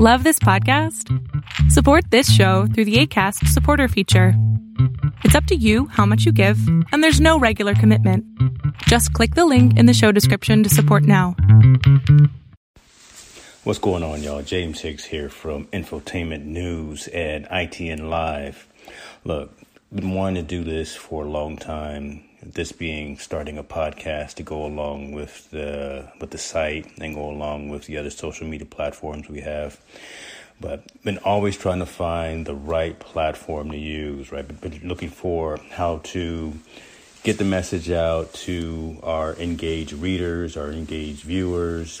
Love this podcast? Support this show through the ACAST supporter feature. It's up to you how much you give, and there's no regular commitment. Just click the link in the show description to support now. What's going on, y'all? James Hicks here from Infotainment News and ITN Live. Look, been wanting to do this for a long time. This being starting a podcast to go along with the with the site and go along with the other social media platforms we have but been always trying to find the right platform to use, right? Been looking for how to get the message out to our engaged readers, our engaged viewers,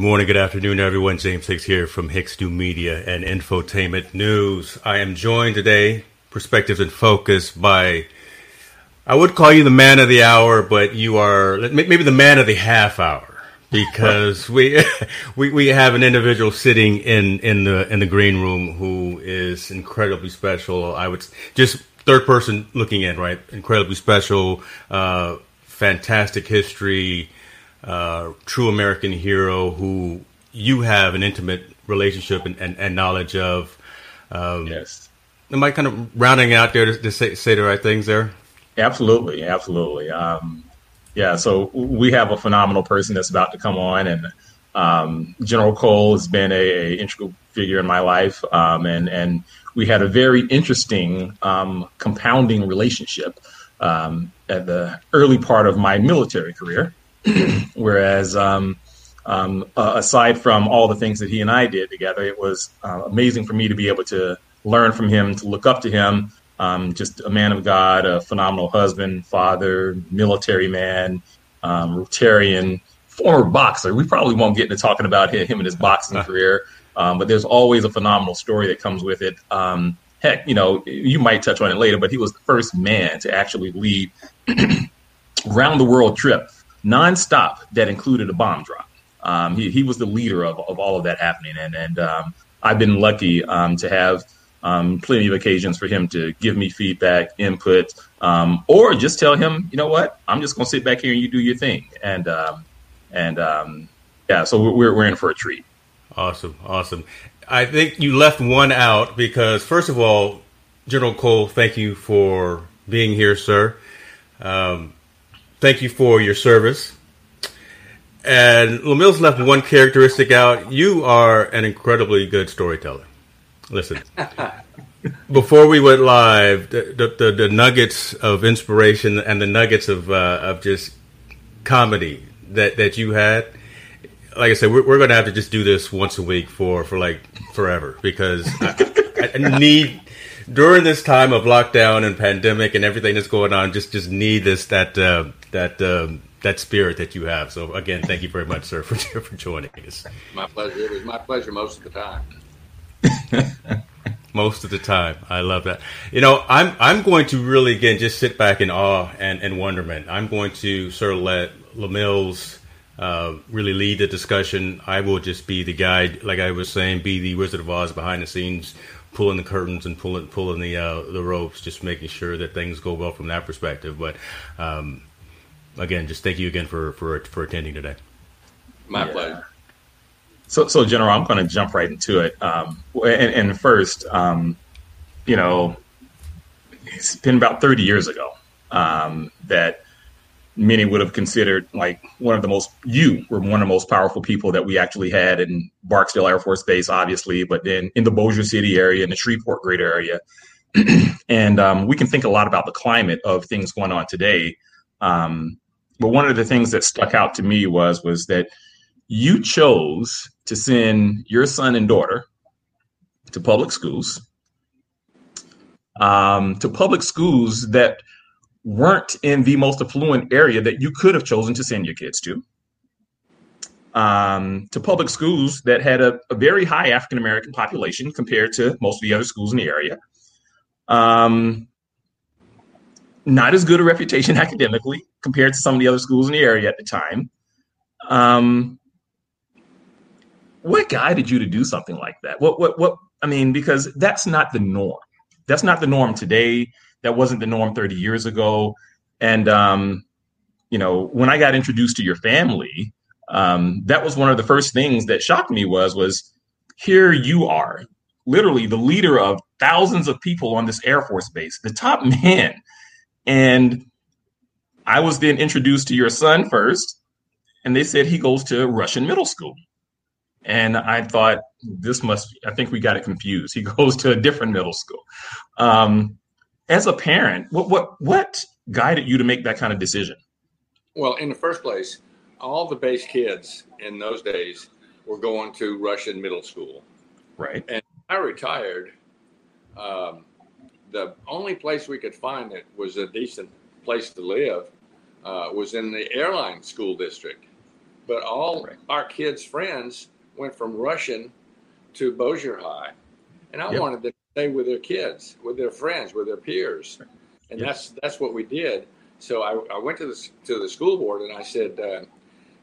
Morning, good afternoon, everyone. James Hicks here from Hicks New Media and Infotainment News. I am joined today, Perspectives in Focus, by I would call you the man of the hour, but you are maybe the man of the half hour because we we we have an individual sitting in in the in the green room who is incredibly special. I would just third person looking in, right? Incredibly special, uh, fantastic history uh, true American hero who you have an intimate relationship and, and, and knowledge of. Um, yes. Am I kind of rounding out there to, to say, say the right things there? Absolutely, absolutely. Um, yeah, so we have a phenomenal person that's about to come on, and um, General Cole has been a, a, integral figure in my life, um, and and we had a very interesting um, compounding relationship um, at the early part of my military career. Whereas, um, um, uh, aside from all the things that he and I did together, it was uh, amazing for me to be able to learn from him, to look up to him. Um, just a man of God, a phenomenal husband, father, military man, um, Rotarian, former boxer. We probably won't get into talking about him and his boxing career, um, but there's always a phenomenal story that comes with it. Um, heck, you know, you might touch on it later, but he was the first man to actually lead round the world trip nonstop that included a bomb drop. Um, he, he was the leader of, of all of that happening. And, and um, I've been lucky um, to have um, plenty of occasions for him to give me feedback, input, um, or just tell him, you know what, I'm just going to sit back here and you do your thing. And, um, and yeah, so we're, we're in for a treat. Awesome. Awesome. I think you left one out because, first of all, General Cole, thank you for being here, sir. Um, thank you for your service. And LaMills left one characteristic out. You are an incredibly good storyteller. Listen, before we went live, the, the, the, nuggets of inspiration and the nuggets of uh, of just comedy that, that you had, like I said, we're, we're going to have to just do this once a week for, for like forever because I, I need during this time of lockdown and pandemic and everything that's going on, just just need this that uh, that um, that spirit that you have. So again, thank you very much, sir, for for joining us. My pleasure. It was my pleasure most of the time. most of the time, I love that. You know, I'm I'm going to really again just sit back in awe and, and wonderment. I'm going to sort of let LaMills uh, really lead the discussion. I will just be the guy, like I was saying, be the Wizard of Oz behind the scenes, pulling the curtains and pulling pulling the uh, the ropes, just making sure that things go well from that perspective. But um, again, just thank you again for for for attending today. My yeah. pleasure. So, so General, I'm going to jump right into it. Um, and, and, first, um, you know, it's been about 30 years ago um, that many would have considered like one of the most you were one of the most powerful people that we actually had in Barksdale Air Force Base, obviously, but then in the Bossier City area, in the Shreveport greater area. and um, we can think a lot about the climate of things going on today. Um, but one of the things that stuck out to me was was that you chose to send your son and daughter to public schools, um, to public schools that weren't in the most affluent area that you could have chosen to send your kids to, um, to public schools that had a, a very high African American population compared to most of the other schools in the area. Um, not as good a reputation academically compared to some of the other schools in the area at the time. Um, what guided you to do something like that? What, what, what? I mean, because that's not the norm. That's not the norm today. That wasn't the norm 30 years ago. And, um, you know, when I got introduced to your family, um, that was one of the first things that shocked me was, was here you are, literally the leader of thousands of people on this Air Force base, the top man. And I was then introduced to your son first, and they said he goes to Rusheon middle school. And I thought this must, I think we got it confused. He goes to a different middle school. Um, as a parent, what what what guided you to make that kind of decision? Well, in the first place, all the base kids in those days were going to Rusheon middle school. Right. And I retired. Um, the only place we could find that was a decent place to live uh, was in the Airline school district. But all right. our kids' friends went from Rusheon to Bossier High, and I yep. wanted to stay with their kids, with their friends, with their peers, and yes. that's that's what we did. So I, I, went to the to the school board and I said, uh,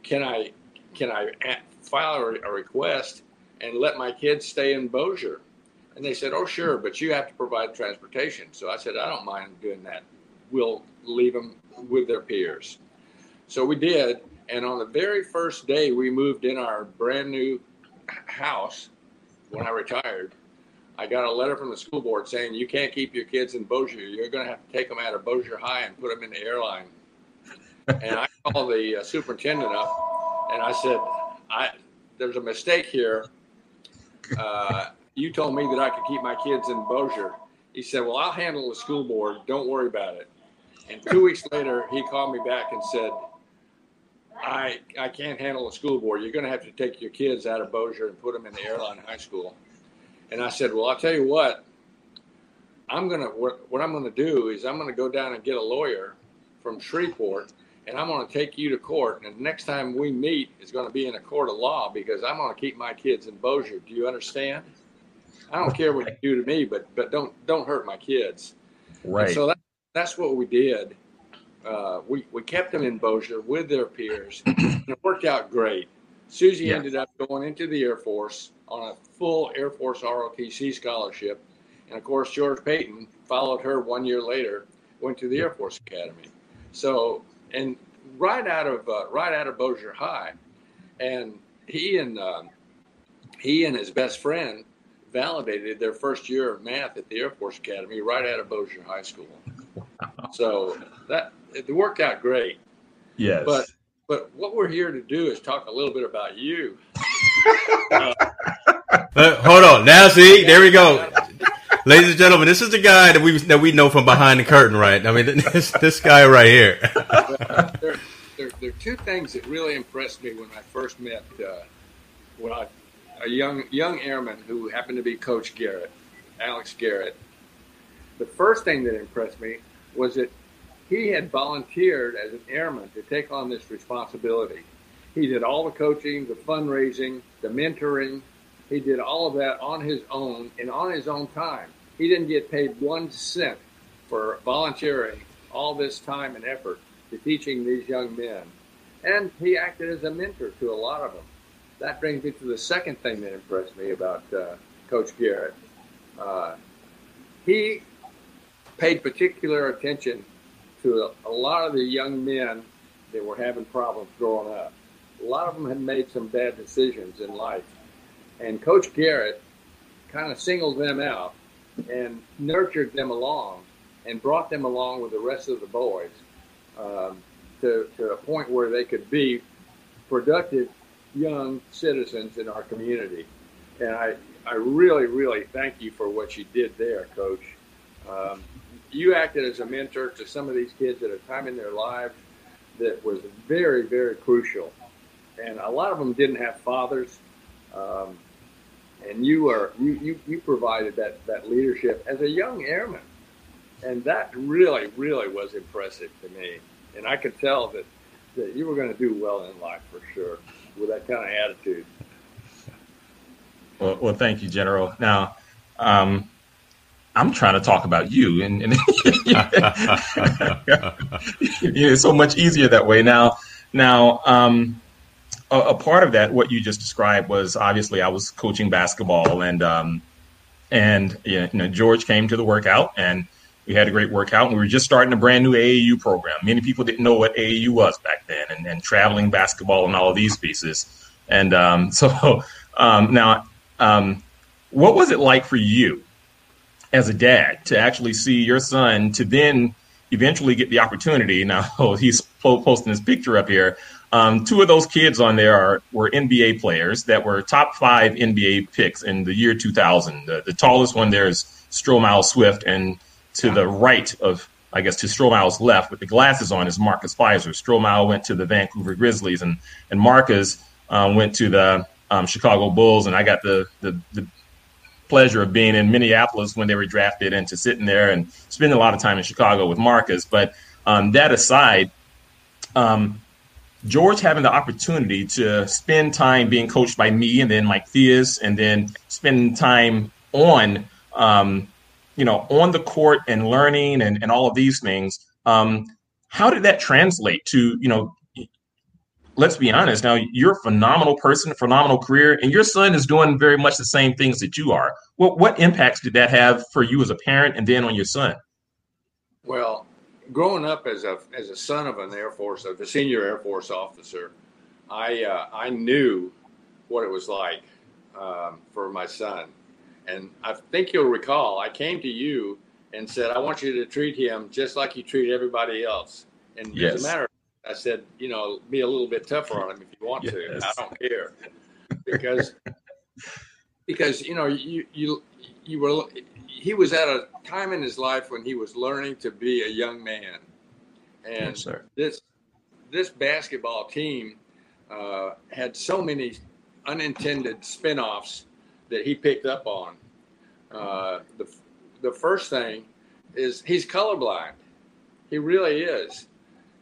"Can I can I file a, a, request and let my kids stay in Bossier?" And they said, "Oh, sure, but you have to provide transportation." So I said, "I don't mind doing that. We'll leave them with their peers." So we did, and on the very first day we moved in our brand new house when I retired I got a letter from the school board saying you can't keep your kids in Bossier. You're going to have to take them out of Bossier High and put them in the Airline. and I called the uh, superintendent up and I said, I there's a mistake here. Uh, you told me that I could keep my kids in Bossier. He said, Well, I'll handle the school board. Don't worry about it. And two weeks later, he called me back and said, I, I can't handle the school board. You're going to have to take your kids out of Bossier and put them in the Airline high school. And I said, well, I'll tell you what, I'm going to, what, what I'm going to do is I'm going to go down and get a lawyer from Shreveport and I'm going to take you to court. And the next time we meet is going to be in a court of law because I'm going to keep my kids in Bossier. Do you understand? I don't care what you do to me, but but don't don't hurt my kids. Right. And so that, that's what we did. Uh, we we kept them in Bossier with their peers, and it worked out great. Susie yeah. ended up going into the Air Force on a full Air Force ROTC scholarship. And of course, George Payton followed her one year later, went to the Air Force Academy. So, and right out of uh, right out of Bossier High, and he and uh, he and his best friend validated their first year of math at the Air Force Academy right out of Bossier High School. So that it worked out great. Yes. But but what we're here to do is talk a little bit about you. uh, hold on. Now see, there we go. Ladies and gentlemen, this is the guy that we that we know from behind the curtain, right? I mean, this this guy right here. there, there, there, are two things that really impressed me when I first met uh, when I, a young young airman who happened to be Coach Garrett, Alex Garrett. The first thing that impressed me was that he had volunteered as an airman to take on this responsibility. He did all the coaching, the fundraising, the mentoring. He did all of that on his own and on his own time. He didn't get paid one cent for volunteering all this time and effort to teaching these young men. And he acted as a mentor to a lot of them. That brings me to the second thing that impressed me about uh, Coach Garrett. Uh, he paid particular attention to a, a lot of the young men that were having problems growing up. A lot of them had made some bad decisions in life. And Coach Garrett kind of singled them out and nurtured them along and brought them along with the rest of the boys um, to, to a point where they could be productive young citizens in our community. And I, I really, really thank you for what you did there, Coach. Um, you acted as a mentor to some of these kids at a time in their lives that was very, very crucial. And a lot of them didn't have fathers. Um, and you are you, you, you provided that, that leadership as a young airman. And that really, really was impressive to me. And I could tell that, that you were going to do well in life for sure with that kind of attitude. Well, well thank you, General. Now, um, I'm trying to talk about you, and, and it's so much easier that way. Now, now, um, a, a, part of that, what you just described, was obviously I was coaching basketball, and um, and you know George came to the workout, and we had a great workout, and we were just starting a brand new AAU program. Many people didn't know what AAU was back then, and, and traveling basketball and all of these pieces. And um, so um, now, um, what was it like for you? As a dad to actually see your son to then eventually get the opportunity. Now he's posting his picture up here. Um, two of those kids on there are were NBA players that were top five NBA picks in the year 2000. The, the tallest one there is Stromile Swift, and to the right of I guess to Stromile's left with the glasses on is Marcus Fizer. Stromile went to the Vancouver Grizzlies, and and Marcus um, went to the um, Chicago Bulls, and I got the, the the pleasure of being in Minneapolis when they were drafted and to sitting there and spending a lot of time in Chicago with Marcus. But um, that aside, um, George having the opportunity to spend time being coached by me and then Mike Theus and then spending time on, um, you know, on the court and learning and, and all of these things. Um, how did that translate to, you know, let's be honest. Now you're a phenomenal person, phenomenal career, and your son is doing very much the same things that you are. What what impacts did that have for you as a parent, and then on your son? Well, growing up as a as a son of an Air Force, of a senior Air Force officer, I uh, I knew what it was like um, for my son, and I think you'll recall I came to you and said I want you to treat him just like you treat everybody else. And yes. as a matter I said, you know, be a little bit tougher on him if you want yes. to. I don't care because because you know you you you were he was at a time in his life when he was learning to be a young man, and yes, this this basketball team uh, had so many unintended spinoffs that he picked up on. Uh, the the first thing is he's colorblind. He really is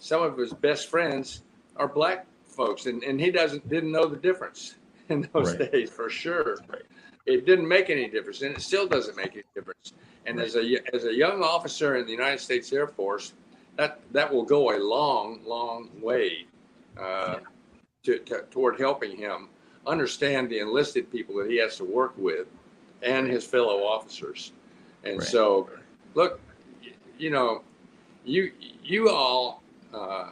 some of his best friends are black folks, and, and he doesn't didn't know the difference in those right. days for sure. Right. It didn't make any difference, and it still doesn't make any difference. And right. as a as a young officer in the United States Air Force, that that will go a long, long way uh, yeah. to, to, toward helping him understand the enlisted people that he has to work with and his fellow officers. And so, look, you know, you you all uh,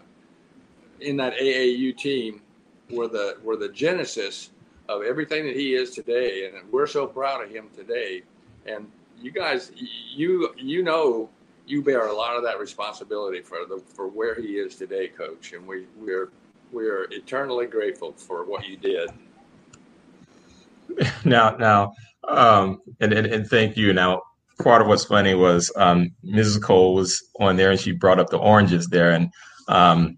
in that AAU team were the were the genesis of everything that he is today, and we're so proud of him today. And you guys, you you know you bear a lot of that responsibility for the for where he is today, Coach, and we we're we're eternally grateful for what you did. Now, now, um, and, and and thank you. Now, part of what's funny was um, Mrs. Cole was on there and she brought up the oranges there, and um,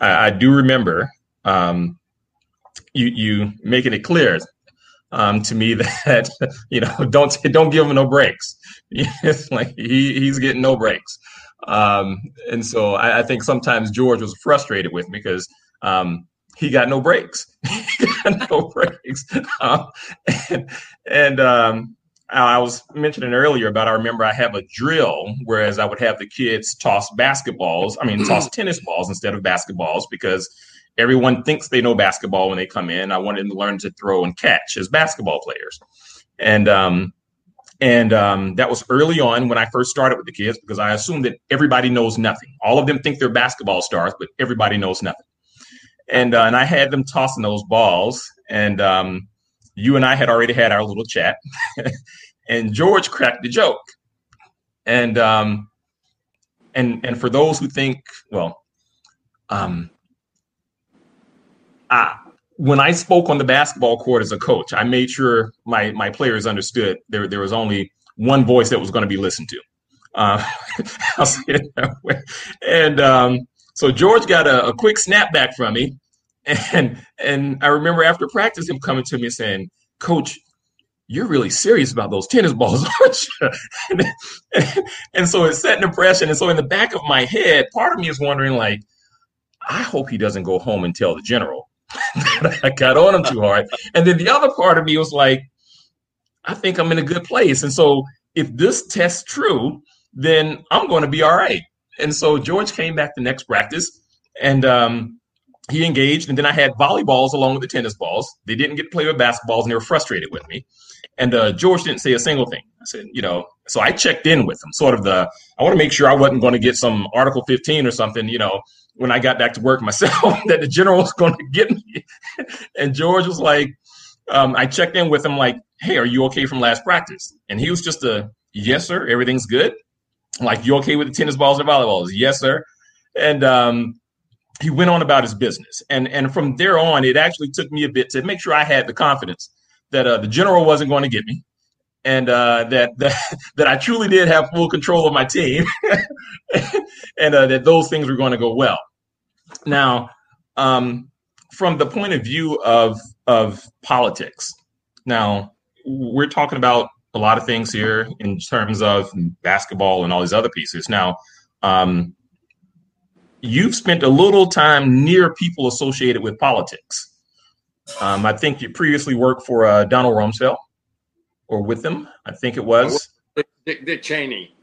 I, I, do remember um, you you making it clear um, to me that you know don't don't give him no breaks. like he he's getting no breaks, um, and so I, I, think sometimes George was frustrated with me because um, he got no breaks. he got no breaks, um, and, and um, I was mentioning earlier about I remember I have a drill, whereas I would have the kids toss basketballs. I mean, toss tennis balls instead of basketballs because everyone thinks they know basketball when they come in. I wanted them to learn to throw and catch as basketball players, and um, and um, that was early on when I first started with the kids because I assumed that everybody knows nothing. All of them think they're basketball stars, but everybody knows nothing. And uh, and I had them tossing those balls, and um, you and I had already had our little chat, and George cracked the joke, and um, and and for those who think, well, um, I, when I spoke on the basketball court as a coach, I made sure my my players understood there there was only one voice that was going to be listened to. Uh, I'll say it that way. And um, so George got a, a, quick snapback from me, and and I remember after practice him coming to me and saying, "Coach, you're really serious about those tennis balls, aren't you?" and, and, and so it set an impression. And so in the back of my head, part of me is wondering, like, I hope he doesn't go home and tell the general I got on him too hard. And then the other part of me was like, I think I'm in a good place. And so if this tests true, then I'm going to be all right. And so George came back the next practice and um, he engaged. And then I had volleyballs along with the tennis balls. They didn't get to play with basketballs and they were frustrated with me. And uh, George didn't say a single thing. I said, you know, so I checked in with him, sort of the, I want to make sure I wasn't going to get some Article 15 or something, you know, when I got back to work myself that the general was going to get me. and George was like, um, I checked in with him like, hey, are you okay from last practice? And he was just a, yes, sir, everything's good. Like, you okay with the tennis balls and volleyballs? Yes, sir. And um, he went on about his business. And, and from there on, it actually took me a bit to make sure I had the confidence that uh, the general wasn't going to get me and uh, that, that that I truly did have full control of my team, and uh, that those things were going to go well. Now, um, from the point of view of of politics, now we're talking about a lot of things here in terms of basketball and all these other pieces. Now, um, you've spent a little time near people associated with politics. Um, I think you previously worked for uh, Donald Rumsfeld or with them. I think it was Dick, Dick Cheney.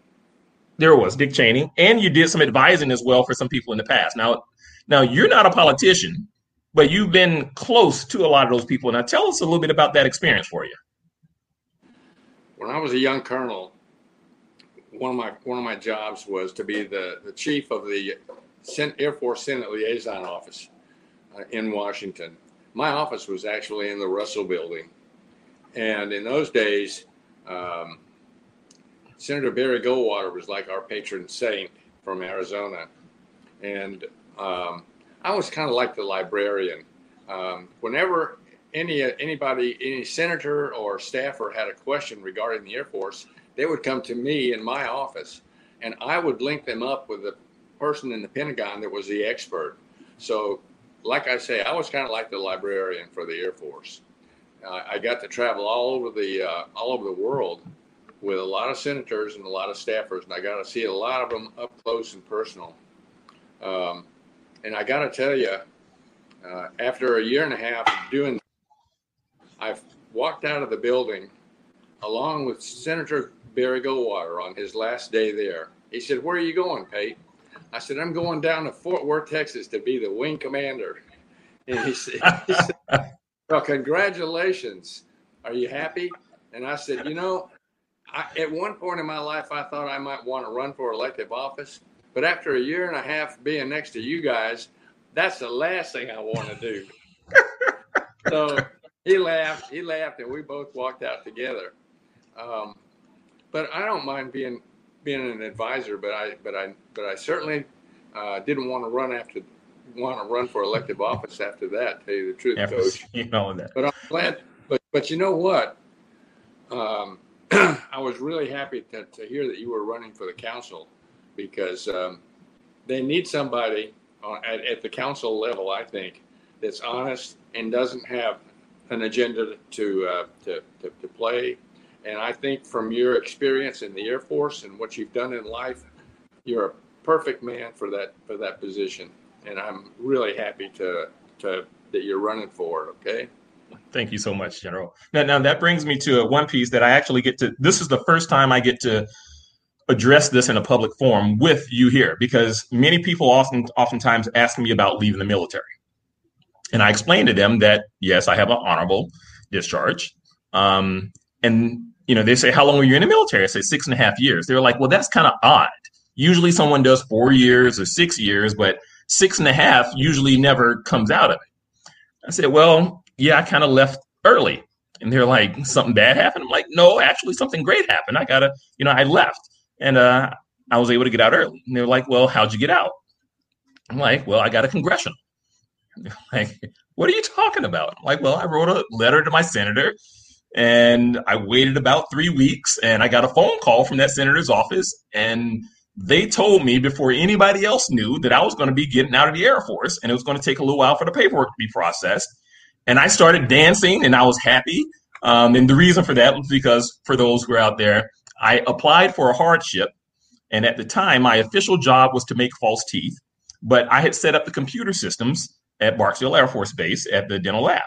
There was Dick Cheney, and you did some advising as well for some people in the past. Now, now you're not a politician, but you've been close to a lot of those people. Now, tell us a little bit about that experience for you. When I was a young colonel, one of my one of my jobs was to be the, the chief of the Air Force Senate Liaison Office uh, in Washington. My office was actually in the Russell Building, and in those days, um, Senator Barry Goldwater was like our patron saint from Arizona. And um, I was kind of like the librarian. Um, whenever any anybody, any senator or staffer had a question regarding the Air Force, they would come to me in my office, and I would link them up with the person in the Pentagon that was the expert. So, like I say, I was kind of like the librarian for the Air Force. Uh, I got to travel all over the uh, all over the world with a lot of senators and a lot of staffers, and I got to see a lot of them up close and personal. Um, and I got to tell you, uh, after a year and a half of doing, I've walked out of the building along with Senator Barry Goldwater on his last day there. He said, "Where are you going, Pate?" I said, "I'm going down to Fort Worth, Texas, to be the wing commander." And he said, he said well, congratulations. Are you happy? And I said, you know, I, at one point in my life, I thought I might want to run for elective office. But after a year and a half being next to you guys, that's the last thing I want to do. so he laughed. He laughed, and we both walked out together. Um, but I don't mind being being an advisor, but I but I but I certainly uh, didn't want to run after want to run for elective office after that. Tell you the truth, after, Coach. You know that. But I'm glad. But but you know what? Um, I was really happy to, to hear that you were running for the council because um, they need somebody on, at, at the council level. I think that's honest and doesn't have an agenda to, uh, to, to, to play. And I think from your experience in the Air Force and what you've done in life, you're a perfect man for that for that position. And I'm really happy to to that you're running for it. Okay. Thank you so much, General. Now, now that brings me to a one piece that I actually get to. This is the first time I get to address this in a public forum with you here, because many people often oftentimes ask me about leaving the military, and I explain to them that yes, I have an honorable discharge, um, and you know they say, "How long were you in the military?" I say six and a half years. They're like, "Well, that's kind of odd. Usually, someone does four years or six years, but six and a half usually never comes out of it." I said, "Well." yeah, I kind of left early. And they're like, something bad happened. I'm like, no, actually, something great happened. I gotta, you know, I left and uh, I was able to get out early. And they're like, well, how'd you get out? I'm like, well, I got a congressional. like, what are you talking about? I'm like, well, I wrote a letter to my senator and I waited about three weeks and I got a phone call from that senator's office and they told me before anybody else knew that I was going to be getting out of the Air Force and it was going to take a little while for the paperwork to be processed and I started dancing and I was happy. Um, and the reason for that was because for those who are out there, I applied for a hardship. And at the time, my official job was to make false teeth, but I had set up the computer systems at Barksdale Air Force Base at the dental lab.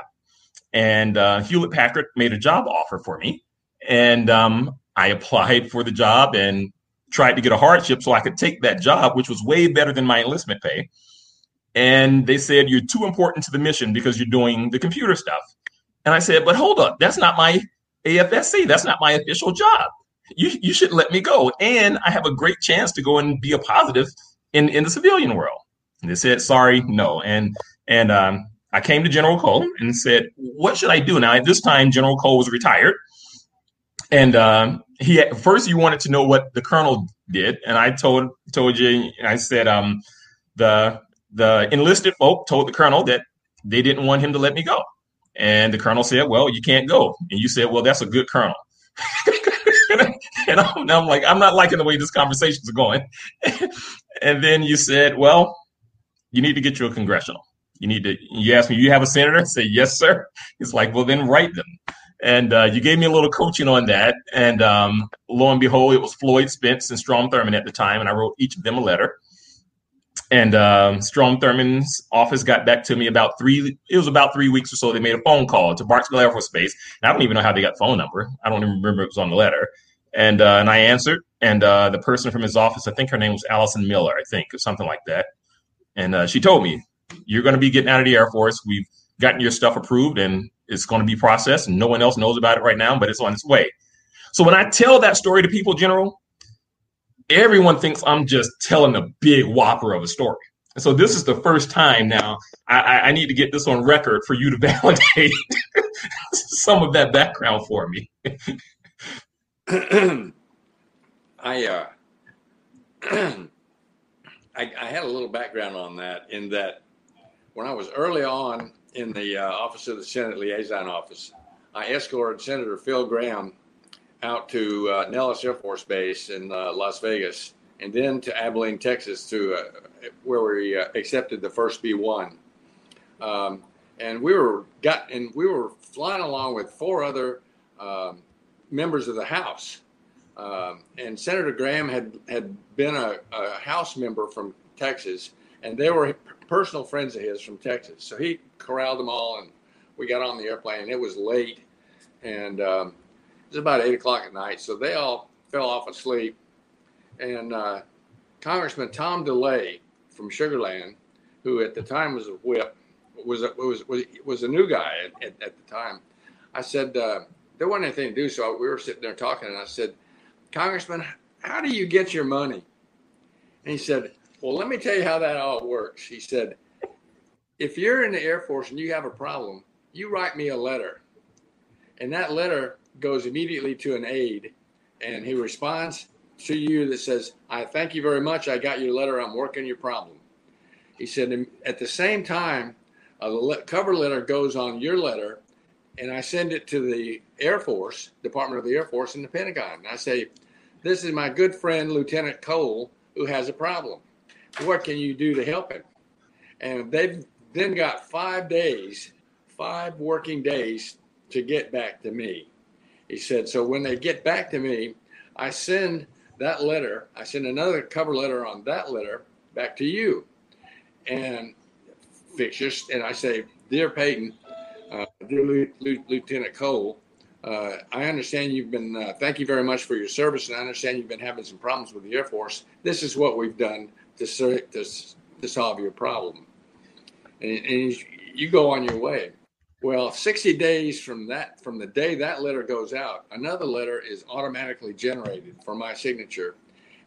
And uh, Hewlett Packard made a job offer for me. And um, I applied for the job and tried to get a hardship so I could take that job, which was way better than my enlistment pay and they said you're too important to the mission because you're doing the computer stuff. And I said, but hold up, that's not my AFSC. That's not my official job. You you should let me go, and I have a great chance to go and be a positive in in the civilian world. And they said, sorry, no. And and um, I came to General Cole and said, what should I do now? At this time, General Cole was retired, and um, he first you wanted to know what the colonel did, and I told told you, I said, um, the the enlisted folk told the colonel that they didn't want him to let me go. And the colonel said, Well, you can't go. And you said, Well, that's a good colonel. and I'm, I'm, like, I'm not liking the way this conversation is going. and then you said, Well, you need to get you a congressional. You need to, you asked me, You have a senator? I Yes, sir. He's like, Well, then write them. And uh, you gave me a little coaching on that. And um, lo and behold, it was Floyd Spence and Strom Thurmond at the time. And I wrote each of them a letter and um, Strom Thurmond's office got back to me about three. It was about three weeks or so. They made a phone call to Barksdale Air Force Base. And I don't even know how they got phone number. I don't even remember it was on the letter. And uh, and I answered, and uh, the person from his office, I think her name was Allison Miller, I think, or something like that. And uh, she told me, "You're going to be getting out of the Air Force. We've gotten your stuff approved, and it's going to be processed. And no one else knows about it right now, but it's on its way." So when I tell that story to people, General, everyone thinks I'm just telling a big whopper of a story. So this is the first time now I, I need to get this on record for you to validate some of that background for me. I, uh, I, I had a little background on that in that when I was early on in the uh, Office of the Senate Liaison Office, I escorted Senator Phil Gramm out to uh, Nellis Air Force Base in uh, Las Vegas, and then to Abilene, Texas, to uh, where we uh, accepted the first B one. Um, and we were got and we were flying along with four other um, members of the House. Um, and Senator Gramm had had been a, a, House member from Texas, and they were personal friends of his from Texas. So he corralled them all, and we got on the airplane. And it was late, and um, was about eight o'clock at night, so they all fell off asleep. And uh, Congressman Tom DeLay from Sugar Land, who at the time was a whip, was a, was was was a new guy at, at, at the time. I said uh, there wasn't anything to do, so we were sitting there talking, and I said, Congressman, how do you get your money? And he said, Well, let me tell you how that all works. He said, If you're in the Air Force and you have a problem, you write me a letter, and that letter goes immediately to an aide and he responds to you that says, I thank you very much. I got your letter. I'm working your problem. He said, at the same time, a cover letter goes on your letter, and I send it to the Air Force, Department of the Air Force, and the Pentagon. And I say, This is my good friend, Lieutenant Cole, who has a problem. What can you do to help him? And they've then got five days, five working days to get back to me. He said, So when they get back to me, I send that letter, I send another cover letter on that letter back to you. And fixtures, and I say, Dear Peyton, uh, dear Lieutenant Cole, uh, I understand you've been, uh, thank you very much for your service, and I understand you've been having some problems with the Air Force. This is what we've done to, to, to solve your problem. And, and you go on your way. Well, 60 days from that, from the day that letter goes out, another letter is automatically generated for my signature.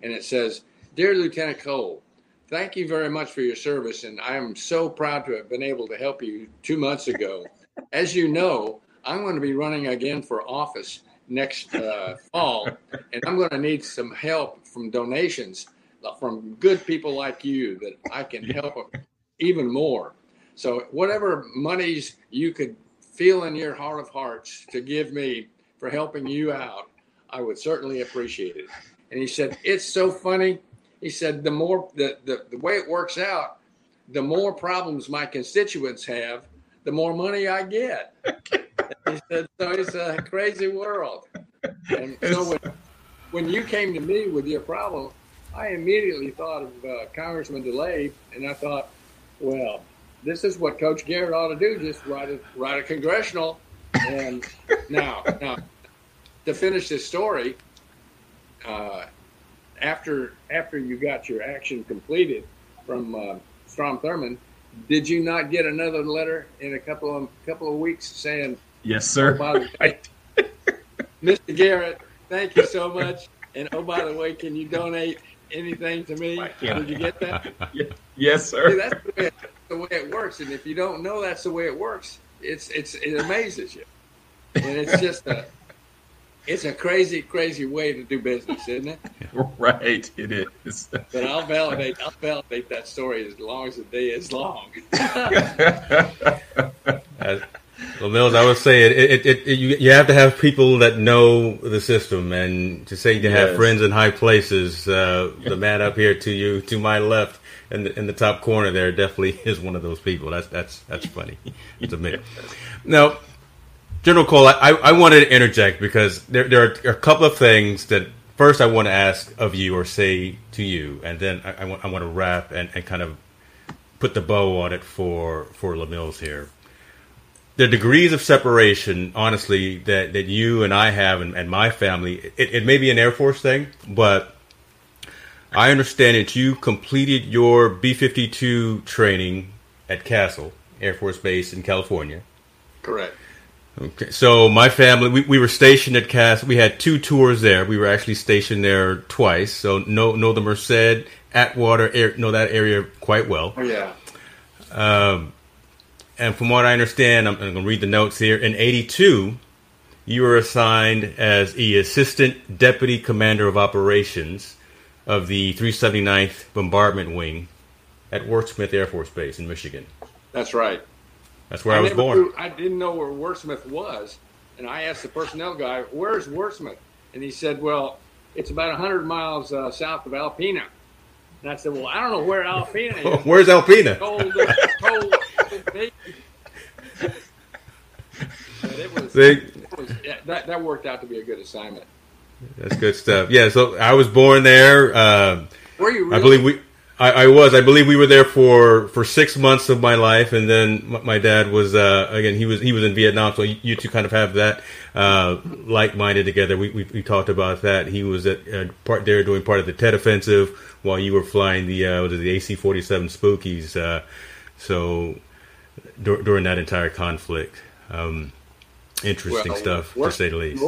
And it says, Dear Lieutenant Cole, thank you very much for your service. And I am so proud to have been able to help you two months ago. As you know, I'm going to be running again for office next uh, fall, and I'm going to need some help from donations from good people like you that I can help even more. So whatever monies you could feel in your heart of hearts to give me for helping you out, I would certainly appreciate it. And he said, It's so funny. He said, the more the, the, the way it works out, the more problems my constituents have, the more money I get. he said, so it's a crazy world. And so when, when you came to me with your problem, I immediately thought of uh, Congressman DeLay, and I thought, well, this is what Coach Garrett ought to do: just write a write a congressional. And now, now, to finish this story, uh, after after you got your action completed from uh, Strom Thurmond, did you not get another letter in a couple of couple of weeks saying, "Yes, sir"? Oh, way, Mr. Garrett, thank you so much. And oh, by the way, can you donate anything to me? Yeah. Did you get that? yes, sir. See, that's the way, the way it works. And if you don't know that's the way it works, it's it's it amazes you. And it's just a it's a crazy, crazy way to do business, isn't it? Right, it is. But I'll validate I'll validate that story as long as the day is long. Well, Mills, I would say it, it, it, it, you, you have to have people that know the system, and to say you yes. have friends in high places. Uh, the man up here to you, to my left, in the, in the top corner there definitely is one of those people. That's that's that's funny to admit. Now, General Cole, I, I wanted to interject because there there are a couple of things that first I want to ask of you or say to you, and then I, I want I want to wrap and, and kind of put the bow on it for for LaMills here. The degrees of separation, honestly, that, that you and I have and, and my family, it, it may be an Air Force thing, but I understand that you completed your B 52 training at Castle Air Force Base in California. Correct. Okay, so my family, we, we were stationed at Castle. We had two tours there. We were actually stationed there twice. So know know the Merced, Atwater, air, know that area quite well. Oh yeah. Um, and from what I understand, I'm, I'm going to read the notes here. In '82, you were assigned as the assistant deputy commander of operations of the 379th Bombardment Wing at Wurtsmith Air Force Base in Michigan. That's right. That's where I, I was born. Knew, I didn't know where Wurtsmith was, and I asked the personnel guy, "Where's Wurtsmith?" And he said, "Well, it's about 100 miles uh, south of Alpena." And I said, "Well, I don't know where Alpena is." Where's Alpena? Cold, cold, it was, it was yeah, that, that worked out to be a good assignment. That's good stuff. Yeah, so I was born there. Uh, Were you? Really? I believe we. I, I, was. I believe we were there for, for six months of my life, and then my dad was uh, again. He was he was in Vietnam, so you two kind of have that uh, like minded together. We, we, we talked about that. He was at uh, part there doing part of the Tet Offensive while you were flying the uh, was it the AC forty seven Spookies. Uh, so dur- during that entire conflict, um, interesting well, stuff to say the least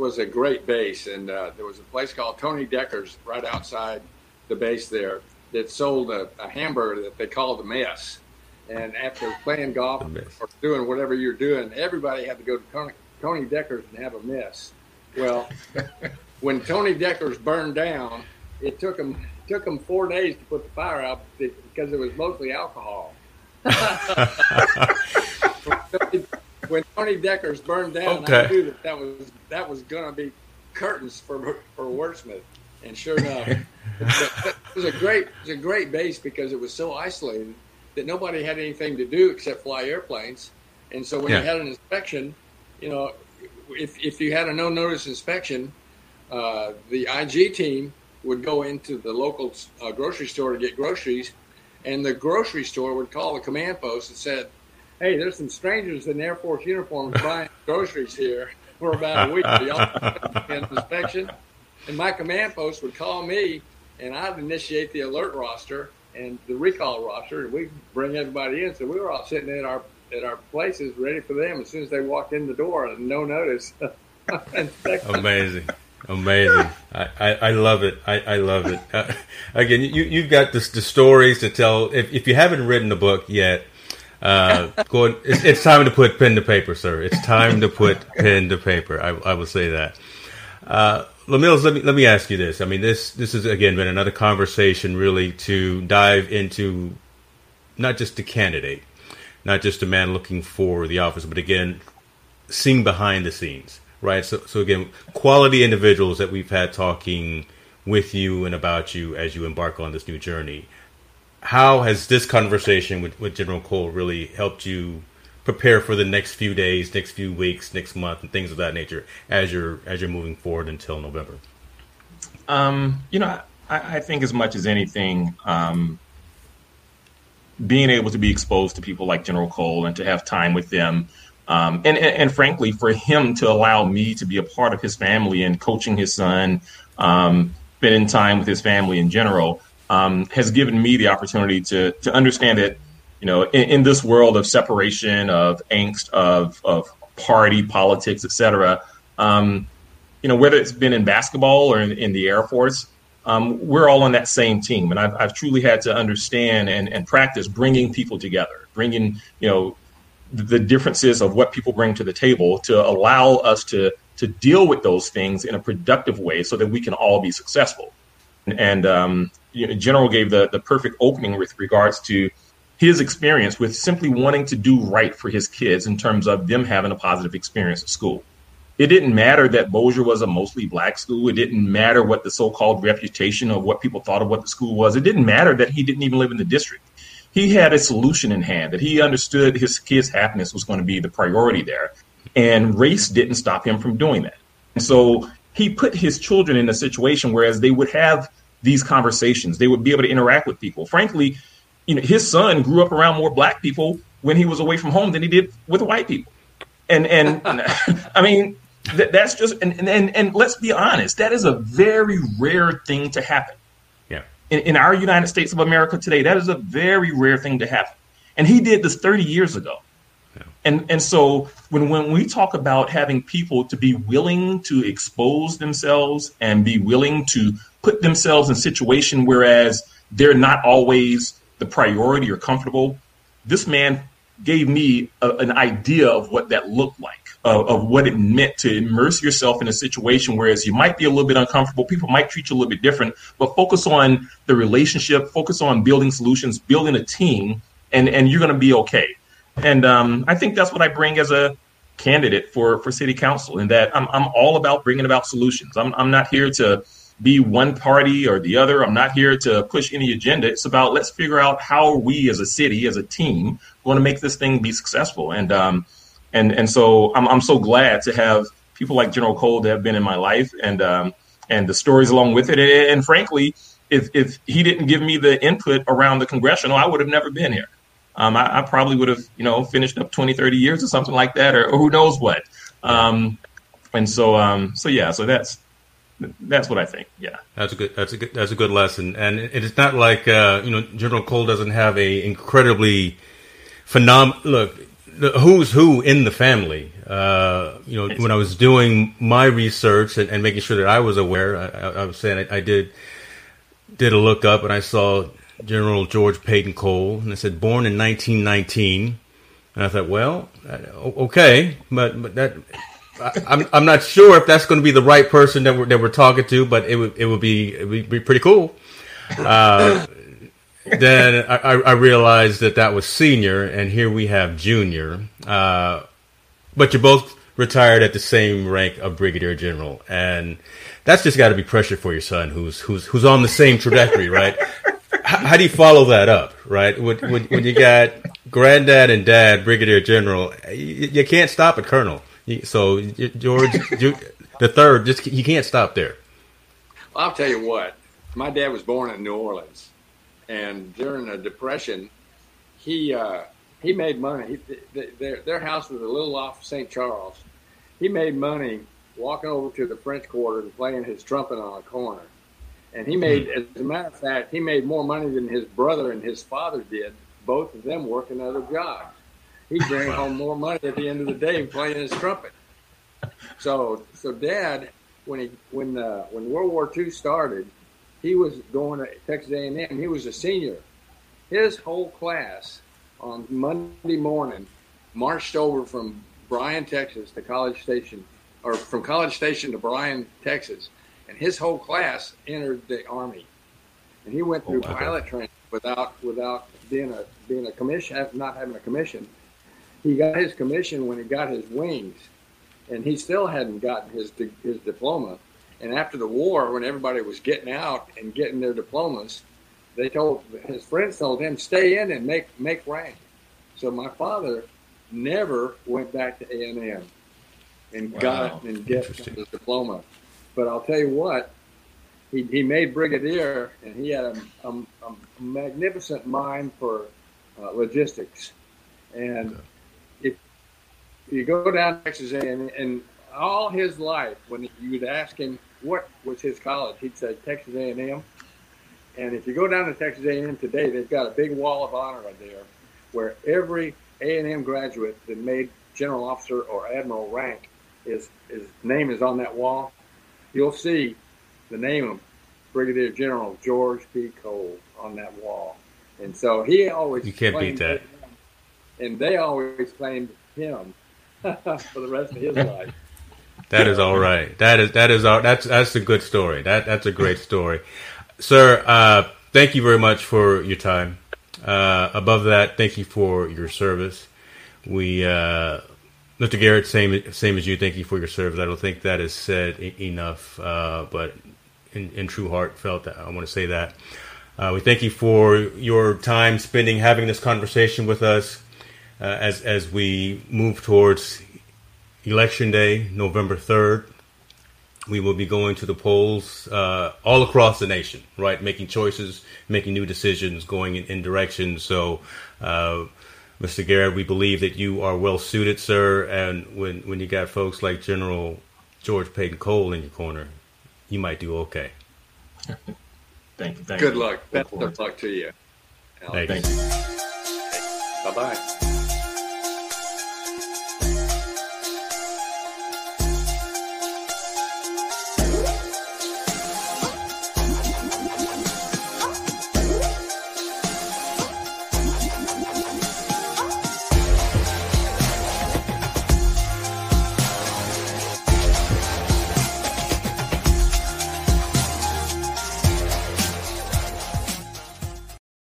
was a great base, and uh, there was a place called Tony Decker's right outside the base there that sold a, a hamburger that they called the mess. And after playing golf or doing whatever you're doing, everybody had to go to Tony, Tony Decker's and have a mess. Well, when Tony Decker's burned down, it took them took them four days to put the fire out because it was mostly alcohol. when Tony Decker's burned down, okay. I knew that that was that was going to be curtains for for Wurtsmith, and sure enough, it was a great it was a great base because it was so isolated that nobody had anything to do except fly airplanes, and so when yeah. you had an inspection, you know, if if you had a no notice inspection, uh, the IG team would go into the local uh, grocery store to get groceries, and the grocery store would call the command post and said, "Hey, there's some strangers in Air Force uniforms buying groceries here for about a week. Y'all an inspection." And my command post would call me, and I'd initiate the alert roster and the recall roster, and we'd bring everybody in. So we were all sitting at our at our places ready for them as soon as they walked in the door, no notice. Amazing. Amazing. I, I, I, love it. I, I love it. Uh, again, you, you've got this, the stories to tell. If, if you haven't written the book yet, uh, it's, it's, time to put pen to paper, sir. It's time to put pen to paper. I, I will say that. Uh, LaMills, let me let me ask you this. I mean, this this has again been another conversation, really, to dive into not just the candidate, not just a man looking for the office, but again, seeing behind the scenes right? So, so again, quality individuals that we've had talking with you and about you as you embark on this new journey. How has this conversation with, with General Cole really helped you prepare for the next few days, next few weeks, next month, and things of that nature as you're as you're moving forward until November? Um, you know, I, I, think as much as anything, um, being able to be exposed to people like General Cole and to have time with them um, and, and, and, frankly, for him to allow me to be a part of his family and coaching his son, um, spending time with his family in general, um, has given me the opportunity to to understand that, you know, in, in, this world of separation, of angst, of of party politics, etc. Um, you know, whether it's been in basketball or in, in the Air Force, um, we're all on that same team, and I've, I've truly had to understand and, and practice bringing people together, bringing you know the differences of what people bring to the table to allow us to to deal with those things in a productive way so that we can all be successful. And um, you know, General gave the, the perfect opening with regards to his experience with simply wanting to do right for his kids in terms of them having a positive experience at school. It didn't matter that Bossier was a mostly black school. It didn't matter what the so called reputation of what people thought of what the school was. It didn't matter that he didn't even live in the district he had a solution in hand that he understood his kids' happiness was going to be the priority there. And race didn't stop him from doing that. And so he put his children in a situation whereas they would have these conversations, they would be able to interact with people. Frankly, you know, his son grew up around more black people when he was away from home than he did with white people. And and I mean, that, that's just and, and and let's be honest, that is a very rare thing to happen in, in our United States of America today, that is a very rare thing to happen. And he did this 30 years ago. And and so when when we talk about having people to be willing to expose themselves and be willing to put themselves in a situation whereas they're not always the priority or comfortable, this man gave me a, an idea of what that looked like of, of, what it meant to immerse yourself in a situation whereas you might be a little bit uncomfortable. People might treat you a little bit different but focus on the relationship focus on building solutions building a team and and you're going to be okay. And um, i think that's what i bring as a candidate for for city council in that i'm, I'm all about bringing about solutions. I'm, I'm not here to be one party or the other. I'm not here to push any agenda. It's about let's figure out how we as a city as a team going to make this thing be successful. And um, and and so I'm I'm so glad to have people like General Cole that have been in my life and um, and the stories along with it. And, and, frankly, if if he didn't give me the input around the congressional, I would have never been here. Um, I, I, probably would have you know finished up 20, 30 years or something like that, or, or who knows what. Um, and so um, so yeah, so that's that's what I think. Yeah, that's a good that's a good that's a good lesson. And it's not like uh, you know General Cole doesn't have a incredibly phenomenal look who's who in the family. Uh, you know, when I was doing my research and, and making sure that I was aware, I, I was saying I, I, did did a look up and I saw General George Peyton Cole, and it said born in 1919. And I thought, well, okay, but but that I'm I'm not sure if that's going to be the right person that we're that we're talking to, but it would it would be it would be pretty cool. Uh, then I, I realized that that was senior, and here we have junior. Uh, but you're both retired at the same rank of brigadier general, and that's just got to be pressure for your son, who's who's who's on the same trajectory, right? how, how, do you follow that up, right? When, when, when, you got granddad and dad, brigadier general, you, you can't stop at colonel. So George, the third, just you can't stop there. I'll tell you what. My dad was born in New Orleans, and during the Depression, he uh, he made money. He, their their house was a little off St. Charles. He made money walking over to the French Quarter and playing his trumpet on a corner. And he made, as a matter of fact, he made more money than his brother and his father did, both of them working other jobs. He'd bring home more money at the end of the day playing his trumpet. So, so Dad, when he when uh, when World War II started, he was going to Texas A&M. He was a senior. His whole class on Monday morning marched over from Bryan, Texas, to College Station, or from College Station to Bryan, Texas, and his whole class entered the Army. And he went oh, through oh, pilot training without without being a being a commission, uh, not having a commission. He got his commission when he got his wings, and he still hadn't gotten his his diploma. And after the war, when everybody was getting out and getting their diplomas, they told his friends told him stay in and make make rank. So my father never went back to A and M and wow. got and get his diploma. But I'll tell you what, he, he made brigadier, and he had a, a, a magnificent mind for uh, logistics. And if you go down to Texas A&M, and all his life, when you would ask him what was his college, he'd say Texas A&M. And if you go down to Texas A&M today, they've got a big wall of honor right there, where every A&M graduate that made general officer or admiral rank is his name is on that wall. You'll see the name of Brigadier General George P. Cole on that wall, and so he always you can't beat that. Him, and they always claimed him for the rest of his life. That is all right. That is that is all. That's that's a good story. That that's a great story, sir. Uh, thank you very much for your time. Uh, above that, thank you for your service. We uh, Mr. Garrett, same same as you. Thank you for your service. I don't think that is said e- enough, uh, but in, in, true heartfelt, I want to say that. Uh, we thank you for your time spending having this conversation with us uh, as as we move towards election day, November third. We will be going to the polls uh, all across the nation, right? Making choices, making new decisions, going in, in directions. So uh, Mr. Garrett, we believe that you are well suited, sir. And when, when you got folks like General George Peyton Cole in your corner, you might do okay. thank you. Thank Good you. luck. Best of luck to you. Thank, thank you. you. Bye bye.